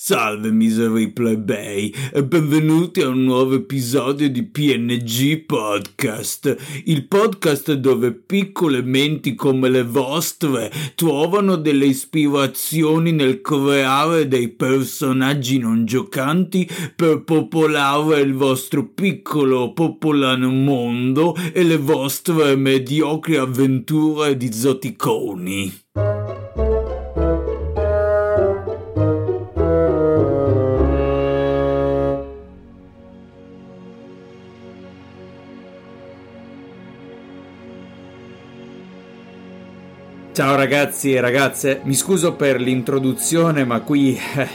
Salve miseri plebei e benvenuti a un nuovo episodio di PNG Podcast, il podcast dove piccole menti come le vostre trovano delle ispirazioni nel creare dei personaggi non giocanti per popolare il vostro piccolo popolano mondo e le vostre mediocri avventure di zoticoni. Ciao ragazzi e ragazze, mi scuso per l'introduzione, ma qui eh,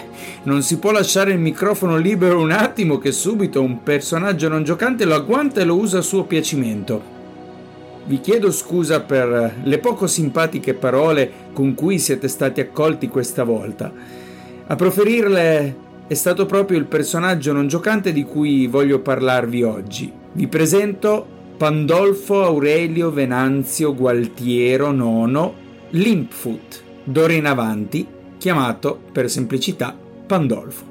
non si può lasciare il microfono libero un attimo che subito un personaggio non giocante lo agguanta e lo usa a suo piacimento. Vi chiedo scusa per le poco simpatiche parole con cui siete stati accolti questa volta. A proferirle è stato proprio il personaggio non giocante di cui voglio parlarvi oggi. Vi presento Pandolfo Aurelio Venanzio Gualtiero IX Limpfoot, d'ora in avanti chiamato per semplicità Pandolfo.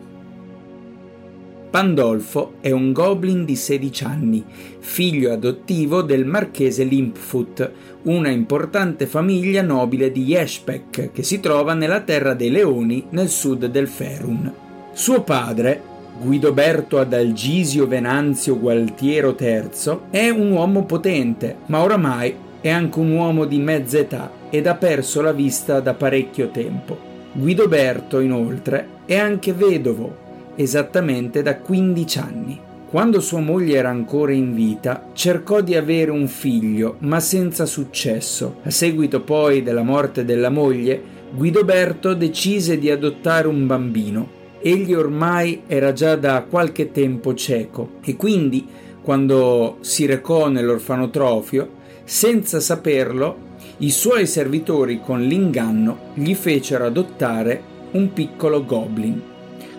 Pandolfo è un goblin di 16 anni, figlio adottivo del marchese Limpfoot, una importante famiglia nobile di Yeshpek che si trova nella terra dei leoni nel sud del Ferun. Suo padre, Guidoberto Adalgisio Venanzio Gualtiero III, è un uomo potente, ma oramai è anche un uomo di mezza età ed ha perso la vista da parecchio tempo. Guidoberto, inoltre, è anche vedovo, esattamente da 15 anni. Quando sua moglie era ancora in vita, cercò di avere un figlio, ma senza successo. A seguito poi della morte della moglie, Guidoberto decise di adottare un bambino. Egli ormai era già da qualche tempo cieco e quindi, quando si recò nell'orfanotrofio, senza saperlo, i suoi servitori con l'inganno gli fecero adottare un piccolo goblin,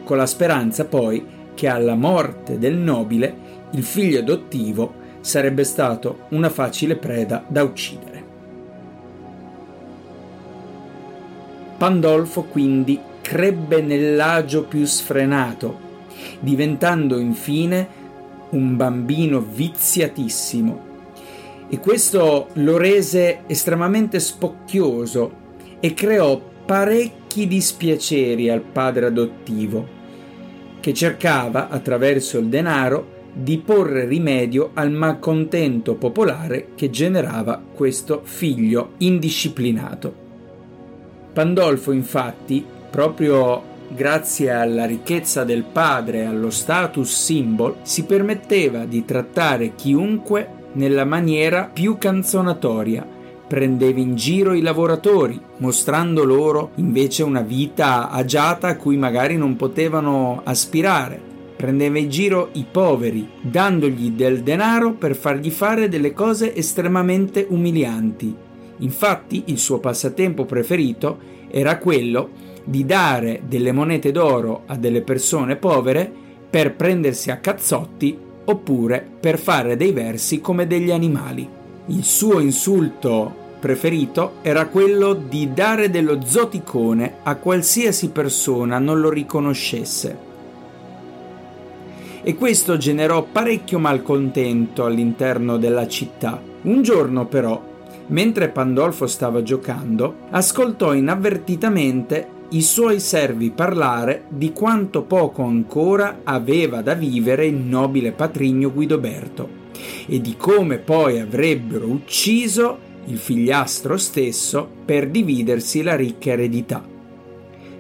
con la speranza poi che alla morte del nobile il figlio adottivo sarebbe stato una facile preda da uccidere. Pandolfo quindi crebbe nell'agio più sfrenato, diventando infine un bambino viziatissimo e questo lo rese estremamente spocchioso e creò parecchi dispiaceri al padre adottivo, che cercava, attraverso il denaro, di porre rimedio al malcontento popolare che generava questo figlio indisciplinato. Pandolfo, infatti, proprio grazie alla ricchezza del padre e allo status symbol, si permetteva di trattare chiunque nella maniera più canzonatoria. Prendeva in giro i lavoratori, mostrando loro invece una vita agiata a cui magari non potevano aspirare. Prendeva in giro i poveri, dandogli del denaro per fargli fare delle cose estremamente umilianti. Infatti il suo passatempo preferito era quello di dare delle monete d'oro a delle persone povere per prendersi a cazzotti oppure per fare dei versi come degli animali. Il suo insulto preferito era quello di dare dello zoticone a qualsiasi persona non lo riconoscesse. E questo generò parecchio malcontento all'interno della città. Un giorno però, mentre Pandolfo stava giocando, ascoltò inavvertitamente i suoi servi parlare di quanto poco ancora aveva da vivere il nobile patrigno Guidoberto e di come poi avrebbero ucciso il figliastro stesso per dividersi la ricca eredità.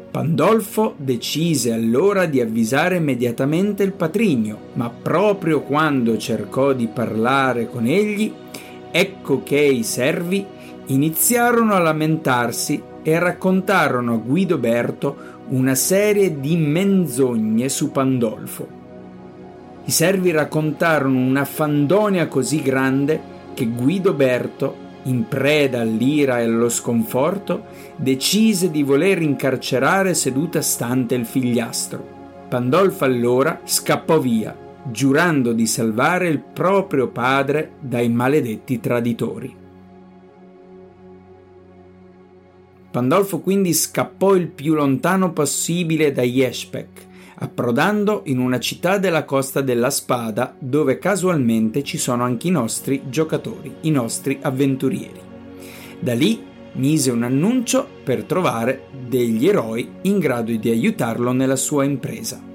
Pandolfo decise allora di avvisare immediatamente il patrigno, ma proprio quando cercò di parlare con egli, ecco che i servi iniziarono a lamentarsi e raccontarono a Guidoberto una serie di menzogne su Pandolfo. I servi raccontarono una fandonia così grande che Guidoberto, in preda all'ira e allo sconforto, decise di voler incarcerare seduta stante il figliastro. Pandolfo allora scappò via, giurando di salvare il proprio padre dai maledetti traditori. Pandolfo quindi scappò il più lontano possibile da Jespek, approdando in una città della Costa della Spada dove casualmente ci sono anche i nostri giocatori, i nostri avventurieri. Da lì mise un annuncio per trovare degli eroi in grado di aiutarlo nella sua impresa.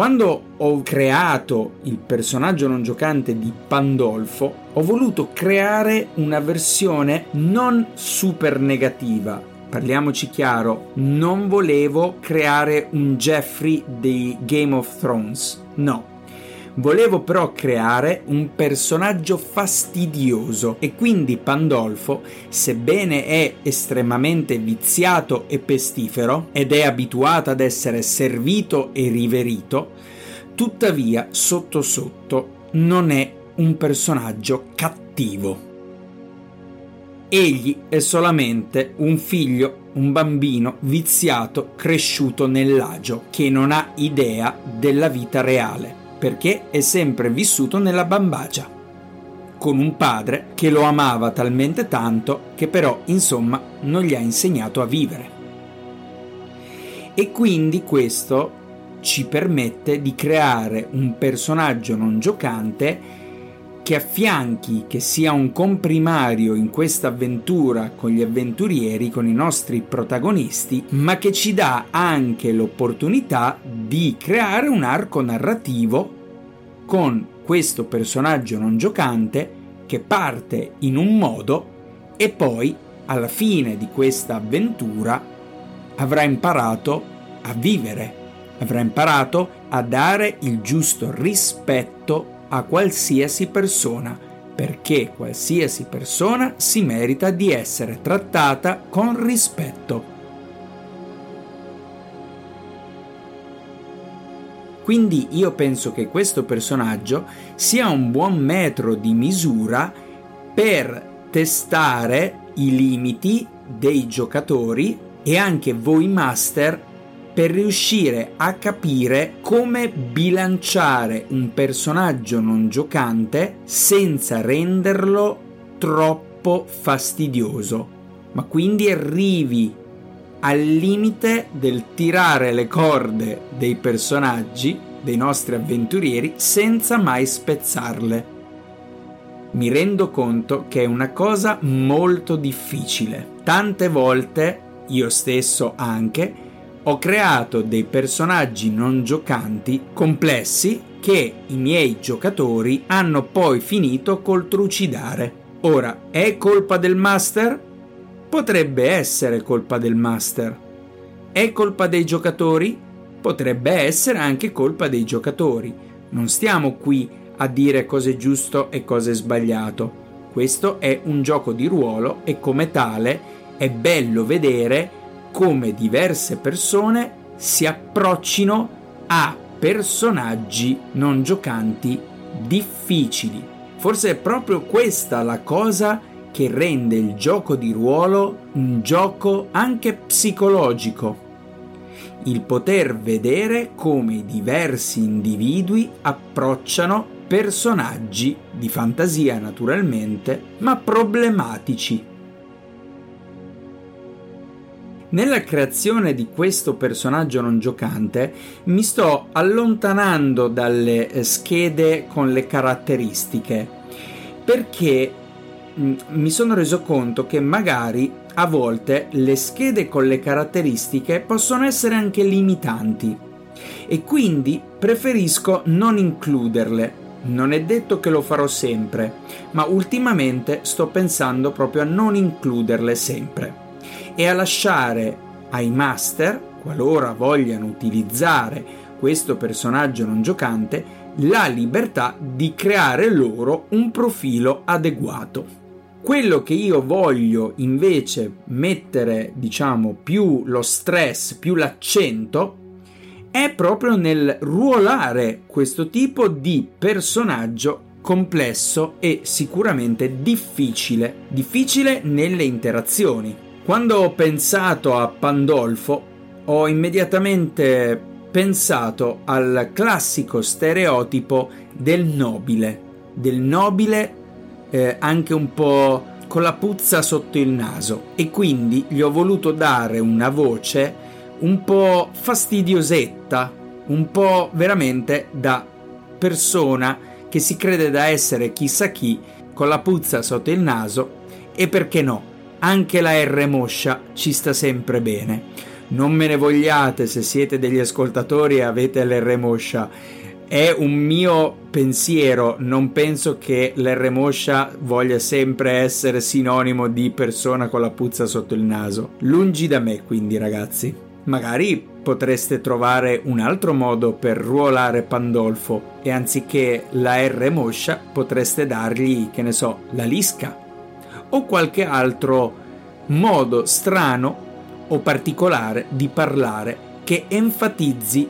Quando ho creato il personaggio non giocante di Pandolfo, ho voluto creare una versione non super negativa. Parliamoci chiaro, non volevo creare un Jeffrey di Game of Thrones, no Volevo però creare un personaggio fastidioso e quindi Pandolfo, sebbene è estremamente viziato e pestifero ed è abituato ad essere servito e riverito, tuttavia sotto sotto non è un personaggio cattivo. Egli è solamente un figlio, un bambino viziato cresciuto nell'agio che non ha idea della vita reale perché è sempre vissuto nella bambagia, con un padre che lo amava talmente tanto che però insomma non gli ha insegnato a vivere. E quindi questo ci permette di creare un personaggio non giocante che affianchi, che sia un comprimario in questa avventura con gli avventurieri, con i nostri protagonisti, ma che ci dà anche l'opportunità di creare un arco narrativo con questo personaggio non giocante che parte in un modo e poi alla fine di questa avventura avrà imparato a vivere, avrà imparato a dare il giusto rispetto a qualsiasi persona, perché qualsiasi persona si merita di essere trattata con rispetto. Quindi io penso che questo personaggio sia un buon metro di misura per testare i limiti dei giocatori e anche voi master per riuscire a capire come bilanciare un personaggio non giocante senza renderlo troppo fastidioso, ma quindi arrivi al limite del tirare le corde dei personaggi, dei nostri avventurieri, senza mai spezzarle. Mi rendo conto che è una cosa molto difficile. Tante volte, io stesso anche, ho creato dei personaggi non giocanti complessi che i miei giocatori hanno poi finito col trucidare. Ora, è colpa del master? Potrebbe essere colpa del master. È colpa dei giocatori? Potrebbe essere anche colpa dei giocatori. Non stiamo qui a dire cosa è giusto e cosa è sbagliato. Questo è un gioco di ruolo e come tale è bello vedere come diverse persone si approccino a personaggi non giocanti difficili. Forse è proprio questa la cosa che rende il gioco di ruolo un gioco anche psicologico. Il poter vedere come diversi individui approcciano personaggi di fantasia naturalmente, ma problematici. Nella creazione di questo personaggio non giocante mi sto allontanando dalle schede con le caratteristiche perché Mm, mi sono reso conto che magari a volte le schede con le caratteristiche possono essere anche limitanti e quindi preferisco non includerle. Non è detto che lo farò sempre, ma ultimamente sto pensando proprio a non includerle sempre e a lasciare ai master, qualora vogliano utilizzare questo personaggio non giocante, la libertà di creare loro un profilo adeguato. Quello che io voglio invece mettere, diciamo, più lo stress, più l'accento, è proprio nel ruolare questo tipo di personaggio complesso e sicuramente difficile, difficile nelle interazioni. Quando ho pensato a Pandolfo, ho immediatamente pensato al classico stereotipo del nobile, del nobile eh, anche un po' con la puzza sotto il naso. E quindi gli ho voluto dare una voce un po' fastidiosetta, un po' veramente da persona che si crede da essere chissà chi con la puzza sotto il naso e perché no, anche la R moscia ci sta sempre bene. Non me ne vogliate se siete degli ascoltatori e avete l'R moscia è un mio pensiero, non penso che l'R moscia voglia sempre essere sinonimo di persona con la puzza sotto il naso. Lungi da me, quindi, ragazzi. Magari potreste trovare un altro modo per ruolare Pandolfo e anziché la R moscia potreste dargli, che ne so, la lisca o qualche altro modo strano o particolare di parlare che enfatizzi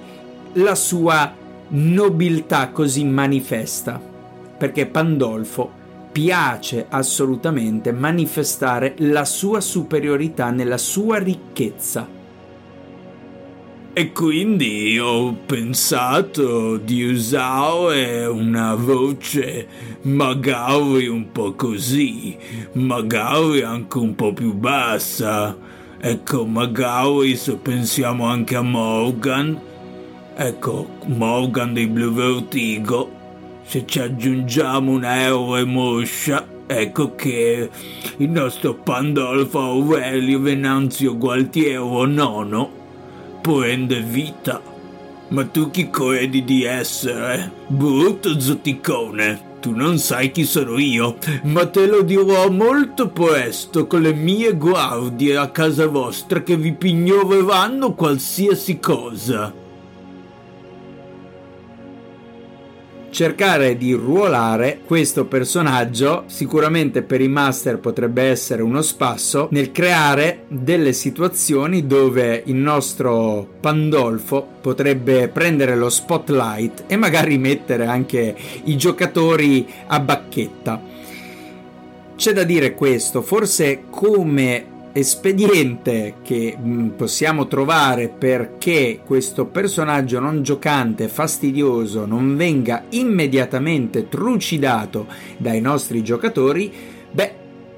la sua nobiltà così manifesta, perché Pandolfo piace assolutamente manifestare la sua superiorità nella sua ricchezza. E quindi ho pensato di usare una voce magari un po' così, magari anche un po' più bassa. Ecco, magari se pensiamo anche a Morgan, Ecco, Morgan dei Blue Vertigo, se ci aggiungiamo una R moscia, ecco che il nostro Pandolfo Aurelio Venanzio Gualtiero Nono prende vita. Ma tu chi credi di essere? Brutto zoticone! Tu non sai chi sono io, ma te lo dirò molto presto con le mie guardie a casa vostra che vi pignoreranno qualsiasi cosa. Cercare di ruolare questo personaggio sicuramente per i master potrebbe essere uno spasso nel creare delle situazioni dove il nostro Pandolfo potrebbe prendere lo spotlight e magari mettere anche i giocatori a bacchetta. C'è da dire questo, forse come espediente che mm, possiamo trovare perché questo personaggio non giocante fastidioso non venga immediatamente trucidato dai nostri giocatori, beh,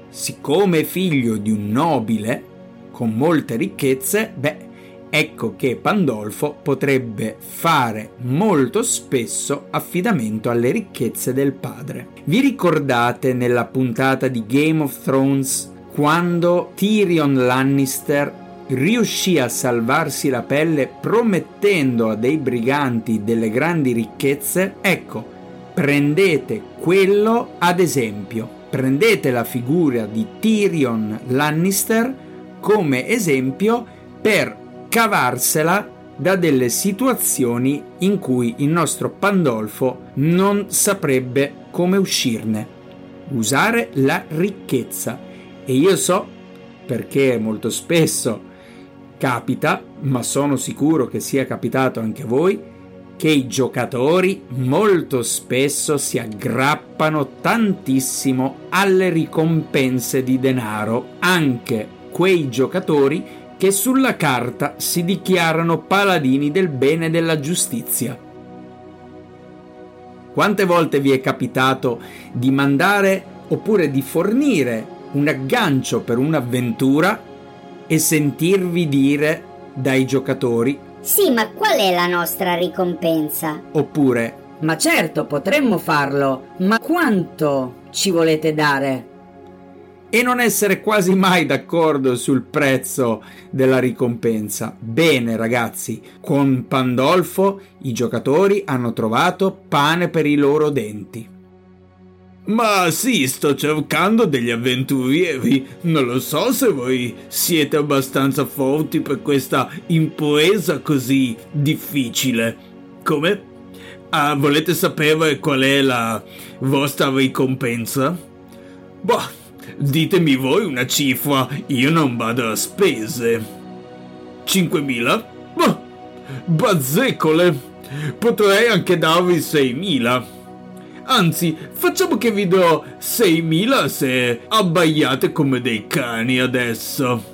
siccome figlio di un nobile con molte ricchezze, beh, ecco che Pandolfo potrebbe fare molto spesso affidamento alle ricchezze del padre. Vi ricordate nella puntata di Game of Thrones quando Tyrion Lannister riuscì a salvarsi la pelle promettendo a dei briganti delle grandi ricchezze, ecco, prendete quello ad esempio. Prendete la figura di Tyrion Lannister come esempio per cavarsela da delle situazioni in cui il nostro Pandolfo non saprebbe come uscirne. Usare la ricchezza e io so, perché molto spesso capita, ma sono sicuro che sia capitato anche a voi, che i giocatori molto spesso si aggrappano tantissimo alle ricompense di denaro, anche quei giocatori che sulla carta si dichiarano paladini del bene e della giustizia. Quante volte vi è capitato di mandare oppure di fornire un aggancio per un'avventura e sentirvi dire dai giocatori Sì, ma qual è la nostra ricompensa? Oppure Ma certo, potremmo farlo, ma quanto ci volete dare? E non essere quasi mai d'accordo sul prezzo della ricompensa. Bene ragazzi, con Pandolfo i giocatori hanno trovato pane per i loro denti. Ma sì, sto cercando degli avventurieri. Non lo so se voi siete abbastanza forti per questa impresa così difficile. Come? Ah, volete sapere qual è la vostra ricompensa? Boh, ditemi voi una cifra, io non vado a spese. 5.000? Boh, bazzecole! Potrei anche darvi 6.000. Anzi, facciamo che vi do 6.000 se abbaiate come dei cani adesso.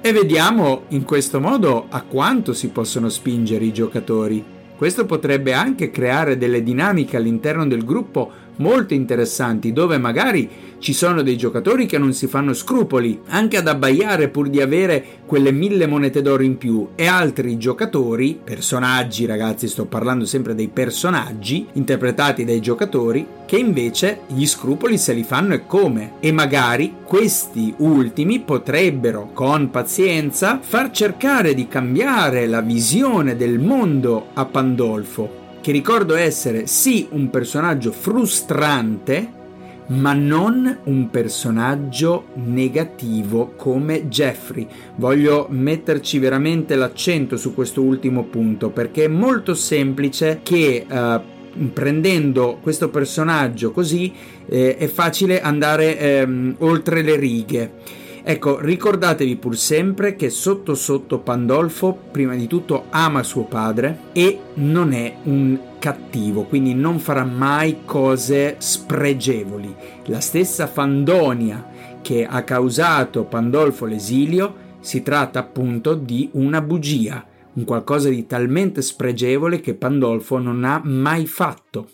E vediamo in questo modo a quanto si possono spingere i giocatori. Questo potrebbe anche creare delle dinamiche all'interno del gruppo molto interessanti dove magari ci sono dei giocatori che non si fanno scrupoli anche ad abbaiare pur di avere quelle mille monete d'oro in più. E altri giocatori, personaggi ragazzi, sto parlando sempre dei personaggi interpretati dai giocatori, che invece gli scrupoli se li fanno e come. E magari questi ultimi potrebbero con pazienza far cercare di cambiare la visione del mondo a Pandolfo che ricordo essere sì un personaggio frustrante ma non un personaggio negativo come Jeffrey. Voglio metterci veramente l'accento su questo ultimo punto perché è molto semplice che uh, prendendo questo personaggio così eh, è facile andare ehm, oltre le righe. Ecco, ricordatevi pur sempre che sotto sotto Pandolfo prima di tutto ama suo padre e non è un cattivo, quindi non farà mai cose spregevoli. La stessa Fandonia che ha causato Pandolfo l'esilio si tratta appunto di una bugia, un qualcosa di talmente spregevole che Pandolfo non ha mai fatto.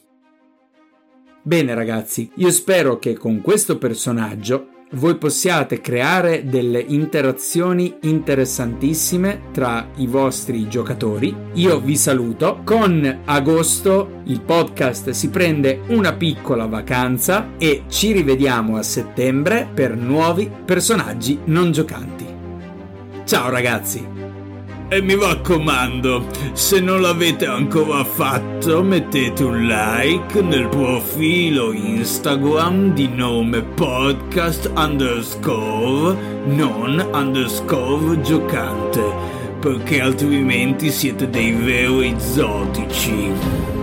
Bene ragazzi, io spero che con questo personaggio voi possiate creare delle interazioni interessantissime tra i vostri giocatori. Io vi saluto. Con agosto il podcast si prende una piccola vacanza e ci rivediamo a settembre per nuovi personaggi non giocanti. Ciao ragazzi! E mi raccomando, se non l'avete ancora fatto, mettete un like nel profilo Instagram di nome podcast underscore non underscore giocante, perché altrimenti siete dei veri zotici.